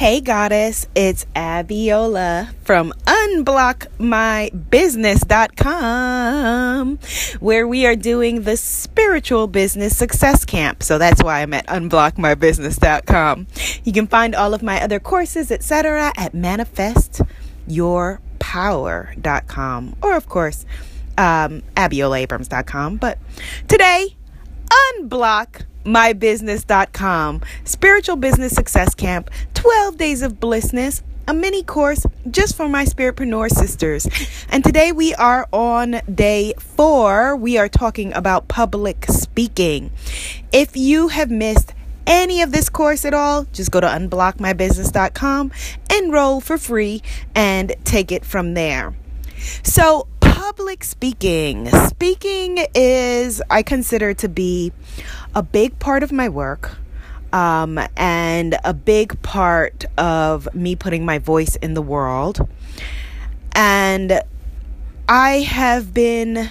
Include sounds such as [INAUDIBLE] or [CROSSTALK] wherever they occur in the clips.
Hey, goddess, it's Abiola from unblockmybusiness.com, where we are doing the spiritual business success camp. So that's why I'm at unblockmybusiness.com. You can find all of my other courses, etc., at manifestyourpower.com, or of course, um, abiolaabrams.com. But today, unblock mybusiness.com spiritual business success camp 12 days of blissness a mini course just for my spiritpreneur sisters. And today we are on day four. We are talking about public speaking. If you have missed any of this course at all, just go to unblockmybusiness.com, enroll for free, and take it from there. So, public speaking. Speaking is, I consider to be a big part of my work. Um, and a big part of me putting my voice in the world. And I have been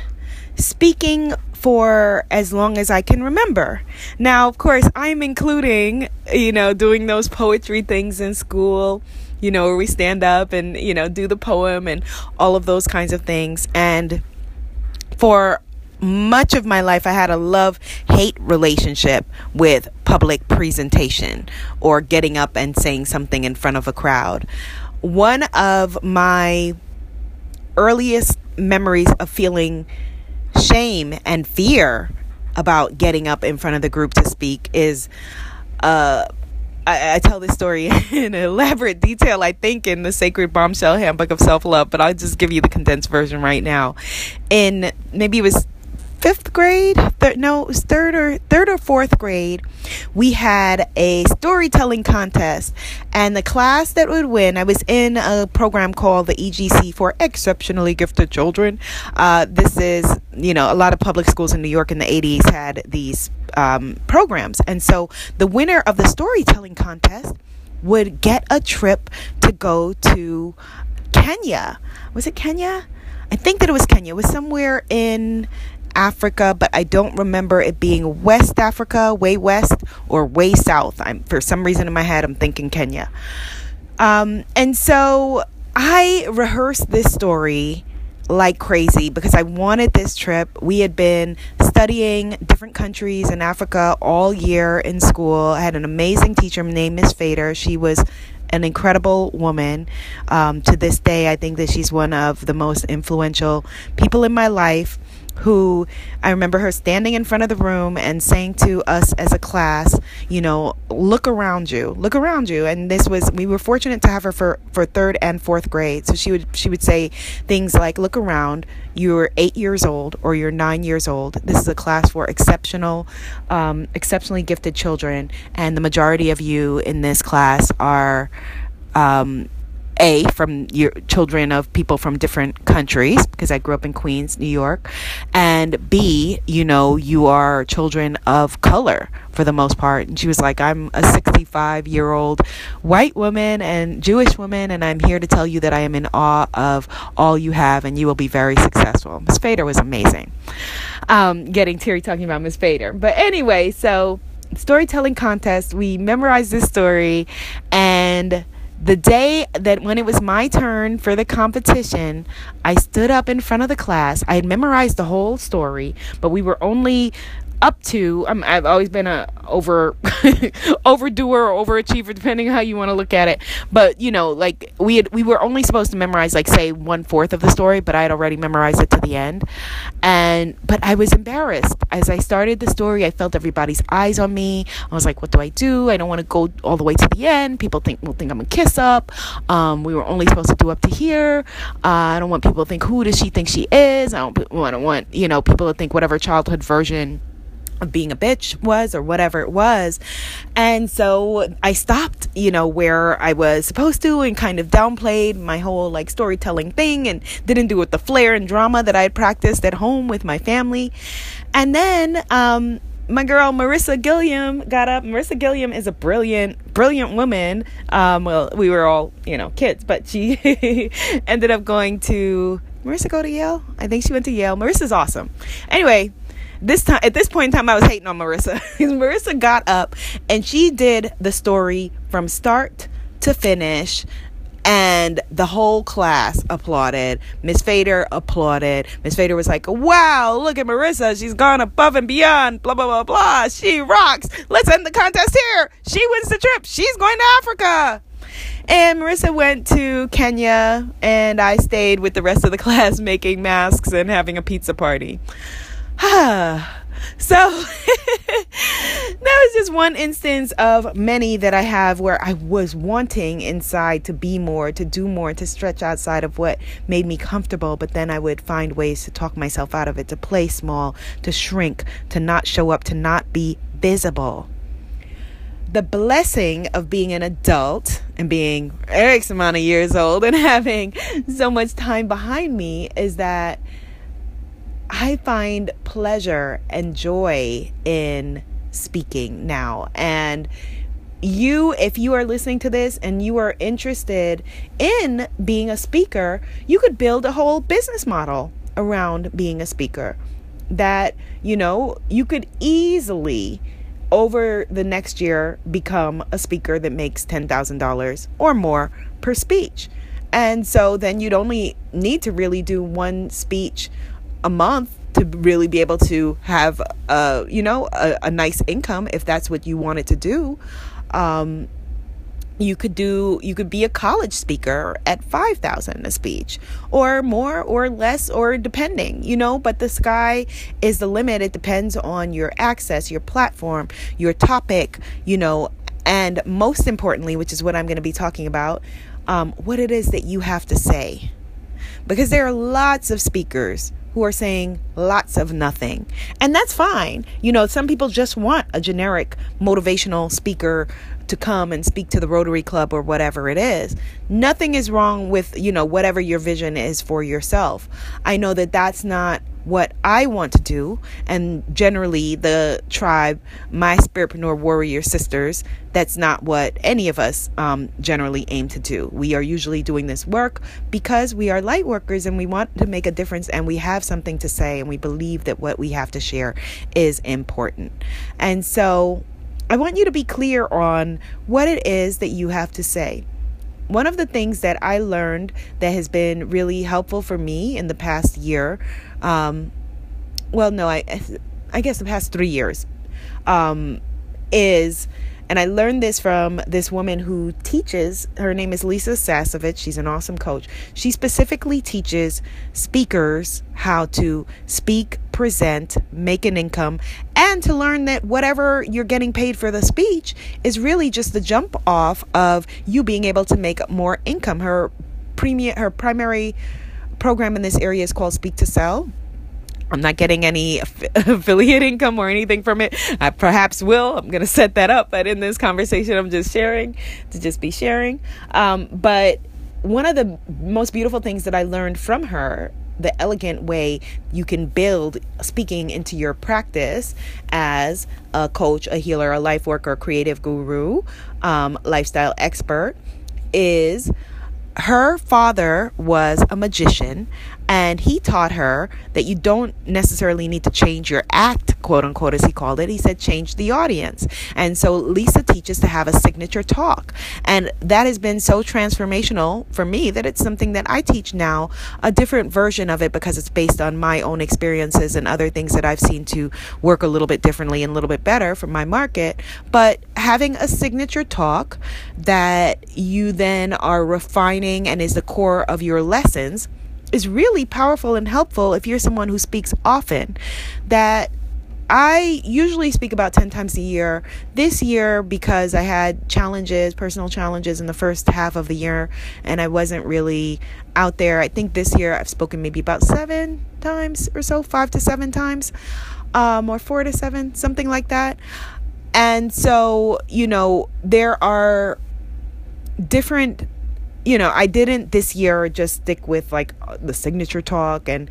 speaking for as long as I can remember. Now, of course, I'm including, you know, doing those poetry things in school, you know, where we stand up and, you know, do the poem and all of those kinds of things. And for much of my life, I had a love hate relationship with public presentation or getting up and saying something in front of a crowd. One of my earliest memories of feeling shame and fear about getting up in front of the group to speak is uh, I, I, tell this story [LAUGHS] in elaborate detail, I think, in the Sacred Bombshell Handbook of Self Love, but I'll just give you the condensed version right now. In maybe it was fifth grade thir- no it was third or third or fourth grade we had a storytelling contest. And the class that would win i was in a program called the egc for exceptionally gifted children. Uh, this is you know a lot of public schools in new york in the 80s had these um, programs. And so the winner of the storytelling contest would get a trip to go to kenya. Was it kenya? I think that it was Kenya. It was somewhere in Africa, but I don't remember it being West Africa, way west, or way south. I'm for some reason in my head I'm thinking Kenya. Um, and so I rehearsed this story like crazy because I wanted this trip. We had been studying different countries in Africa all year in school. I had an amazing teacher named Miss Fader. She was an incredible woman. Um, to this day, I think that she's one of the most influential people in my life who I remember her standing in front of the room and saying to us as a class, you know, look around you, look around you. And this was we were fortunate to have her for for third and fourth grade. So she would she would say things like, look around, you're eight years old or you're nine years old. This is a class for exceptional, um, exceptionally gifted children, and the majority of you in this class are. Um, a, from your children of people from different countries, because I grew up in Queens, New York, and B, you know, you are children of color for the most part. And she was like, I'm a 65 year old white woman and Jewish woman, and I'm here to tell you that I am in awe of all you have, and you will be very successful. Miss Fader was amazing. Um, getting teary talking about Miss Fader. But anyway, so storytelling contest, we memorized this story and the day that when it was my turn for the competition, I stood up in front of the class. I had memorized the whole story, but we were only up to I'm, I've always been a over [LAUGHS] overdoer or overachiever depending how you want to look at it. But you know like we had we were only supposed to memorize like say one fourth of the story but I had already memorized it to the end. And but I was embarrassed. As I started the story I felt everybody's eyes on me. I was like what do I do? I don't want to go all the way to the end. People think will think I'm a kiss up. Um, we were only supposed to do up to here. Uh, I don't want people to think who does she think she is? I don't, I don't want you know people to think whatever childhood version being a bitch was or whatever it was. And so I stopped, you know, where I was supposed to and kind of downplayed my whole like storytelling thing and didn't do with the flair and drama that I had practiced at home with my family. And then um my girl Marissa Gilliam got up. Marissa Gilliam is a brilliant, brilliant woman. Um, well, we were all, you know, kids, but she [LAUGHS] ended up going to Marissa go to Yale? I think she went to Yale. Marissa's awesome. Anyway, this time at this point in time I was hating on Marissa. [LAUGHS] Marissa got up and she did the story from start to finish and the whole class applauded. Miss Fader applauded. Miss Fader was like, Wow, look at Marissa. She's gone above and beyond. Blah, blah, blah, blah. She rocks. Let's end the contest here. She wins the trip. She's going to Africa. And Marissa went to Kenya, and I stayed with the rest of the [LAUGHS] class making masks and having a pizza party. [SIGHS] So [LAUGHS] that was just one instance of many that I have where I was wanting inside to be more, to do more, to stretch outside of what made me comfortable, but then I would find ways to talk myself out of it, to play small, to shrink, to not show up, to not be visible. The blessing of being an adult and being X amount of years old and [LAUGHS] having so much time behind me is that I find pleasure and joy in speaking now. And you, if you are listening to this and you are interested in being a speaker, you could build a whole business model around being a speaker. That, you know, you could easily over the next year become a speaker that makes $10,000 or more per speech. And so then you'd only need to really do one speech a month to really be able to have a you know a, a nice income if that's what you wanted to do. Um, you could do you could be a college speaker at 5000 a speech or more or less or depending you know but the sky is the limit. It depends on your access your platform your topic you know and most importantly which is what i'm going to be talking about um, what it is that you have to say. Because there are lots of speakers who are saying lots of nothing. And that's fine. You know, some people just want a generic motivational speaker to come and speak to the Rotary Club or whatever it is. Nothing is wrong with, you know, whatever your vision is for yourself. I know that that's not what I want to do, and generally the tribe, my spiritpreneur warrior sisters, that's not what any of us um, generally aim to do. We are usually doing this work because we are light workers and we want to make a difference and we have something to say and we believe that what we have to share is important. And so I want you to be clear on what it is that you have to say one of the things that I learned that has been really helpful for me in the past year um, well, no, I, I guess the past three years, um, is, and I learned this from this woman who teaches. Her name is Lisa Sasevich. She's an awesome coach. She specifically teaches speakers how to speak, present, make an income, and to learn that whatever you're getting paid for the speech is really just the jump off of you being able to make more income. Her premium, her primary program in this area is called Speak to Sell. I'm not getting any [LAUGHS] affiliate income or anything from it. I perhaps will. I'm going to set that up. But in this conversation, I'm just sharing to just be sharing. Um, but one of the most beautiful things that I learned from her the elegant way you can build speaking into your practice as a coach, a healer, a life worker, creative guru, um, lifestyle expert is her father was a magician and he taught her that you don't necessarily need to change your act, quote unquote, as he called it. He said, change the audience. And so Lisa teaches to have a signature talk. And that has been so transformational for me that it's something that I teach now, a different version of it because it's based on my own experiences and other things that I've seen to work a little bit differently and a little bit better for my market. But having a signature talk that you then are refining and is the core of your lessons is really powerful and helpful if you're someone who speaks often. That I usually speak about 10 times a year. This year, because I had challenges, personal challenges in the first half of the year, and I wasn't really out there. I think this year I've spoken maybe about seven times or so, five to seven times, um, or four to seven, something like that. And so, you know, there are different you know, I didn't this year just stick with like uh, the signature talk and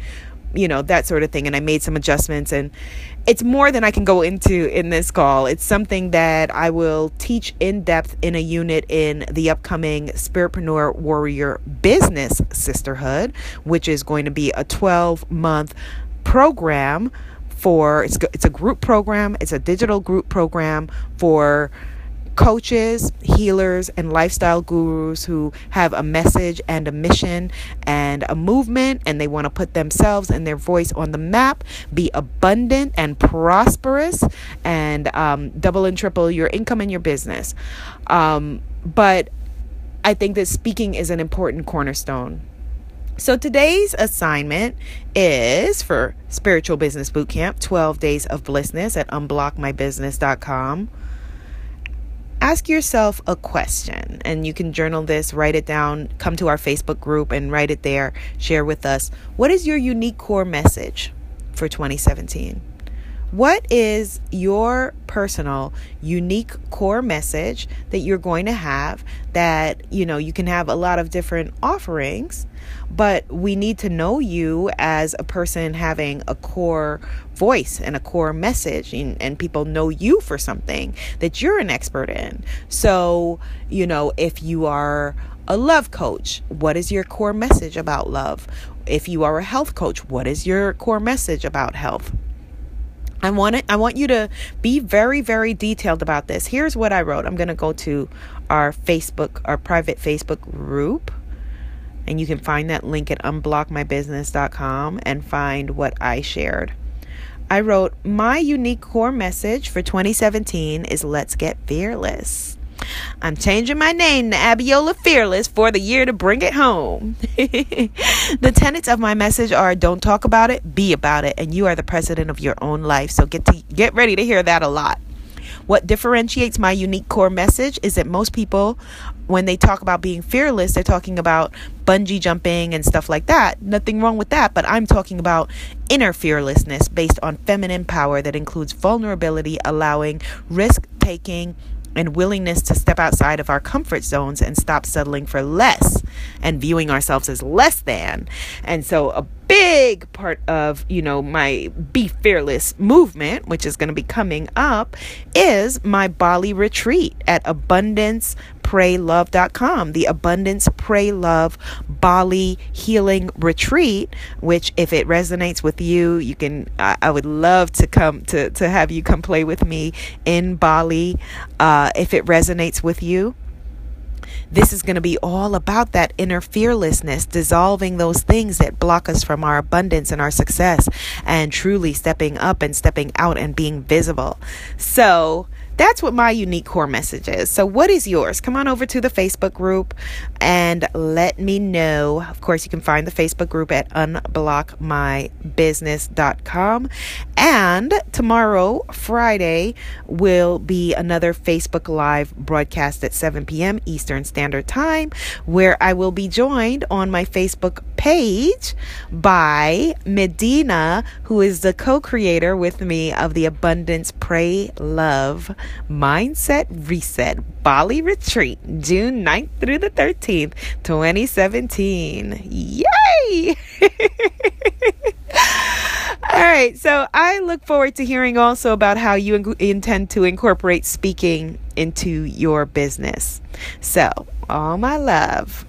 you know that sort of thing and i made some adjustments and it's more than i can go into in this call. It's something that i will teach in depth in a unit in the upcoming spiritpreneur warrior business sisterhood which is going to be a 12 month program for it's, it's a group program it's a digital group program for coaches, healers, and lifestyle gurus who have a message and a mission and a movement, and they want to put themselves and their voice on the map, be abundant and prosperous, and um, double and triple your income and your business. Um, but I think that speaking is an important cornerstone. So today's assignment is for Spiritual Business Bootcamp 12 Days of Blissness at unblockmybusiness.com ask yourself a question and you can journal this, write it down, come to our Facebook group and write it there, share with us. What is your unique core message for 2017? What is your personal unique core message that you're going to have that, you know, you can have a lot of different offerings, but we need to know you as a person having a core voice and a core message and, and people know you for something that you're an expert in. So, you know, if you are a love coach, what is your core message about love? If you are a health coach, what is your core message about health? I want it, I want you to be very, very detailed about this. Here's what I wrote. I'm going to go to our Facebook, our private Facebook group, and you can find that link at unblockmybusiness.com and find what I shared. I wrote, My unique core message for 2017 is let's get fearless. I'm changing my name to Abiola Fearless for the year to bring it home. [LAUGHS] the tenets of my message are don't talk about it, be about it, and you are the president of your own life. So get to get ready to hear that a lot. What differentiates my unique core message is that most people, when they talk about being fearless, they're talking about bungee jumping and stuff like that. Nothing wrong with that, but I'm talking about inner fearlessness based on feminine power that includes vulnerability, allowing risk taking and willingness to step outside of our comfort zones and stop settling for less and viewing ourselves as less than. And so a big part of, you know, my be fearless movement, which is going to be coming up, is my Bali retreat at abundance praylove.com, the Abundance Pray Love Bali Healing Retreat, which if it resonates with you, you can I, I would love to come to to have you come play with me in Bali. Uh, if it resonates with you, this is going to be all about that inner fearlessness, dissolving those things that block us from our abundance and our success, and truly stepping up and stepping out and being visible. So, that's what my unique core message is. So, what is yours? Come on over to the Facebook group and let me know. Of course, you can find the Facebook group at unblockmybusiness.com. And tomorrow, Friday, will be another Facebook Live broadcast at 7 p.m. Eastern Standard Time, where I will be joined on my Facebook page by Medina, who is the co creator with me of the Abundance Pray Love Mindset Reset Bali Retreat, June 9th through the 13th, 2017. Yay! [LAUGHS] All right, so I look forward to hearing also about how you in- intend to incorporate speaking into your business. So, all my love,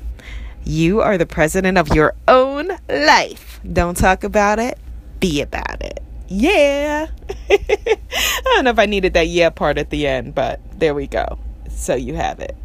you are the president of your own life. Don't talk about it, be about it yeah. [LAUGHS] I don't know if I needed that yeah part at the end, but there we go. So you have it.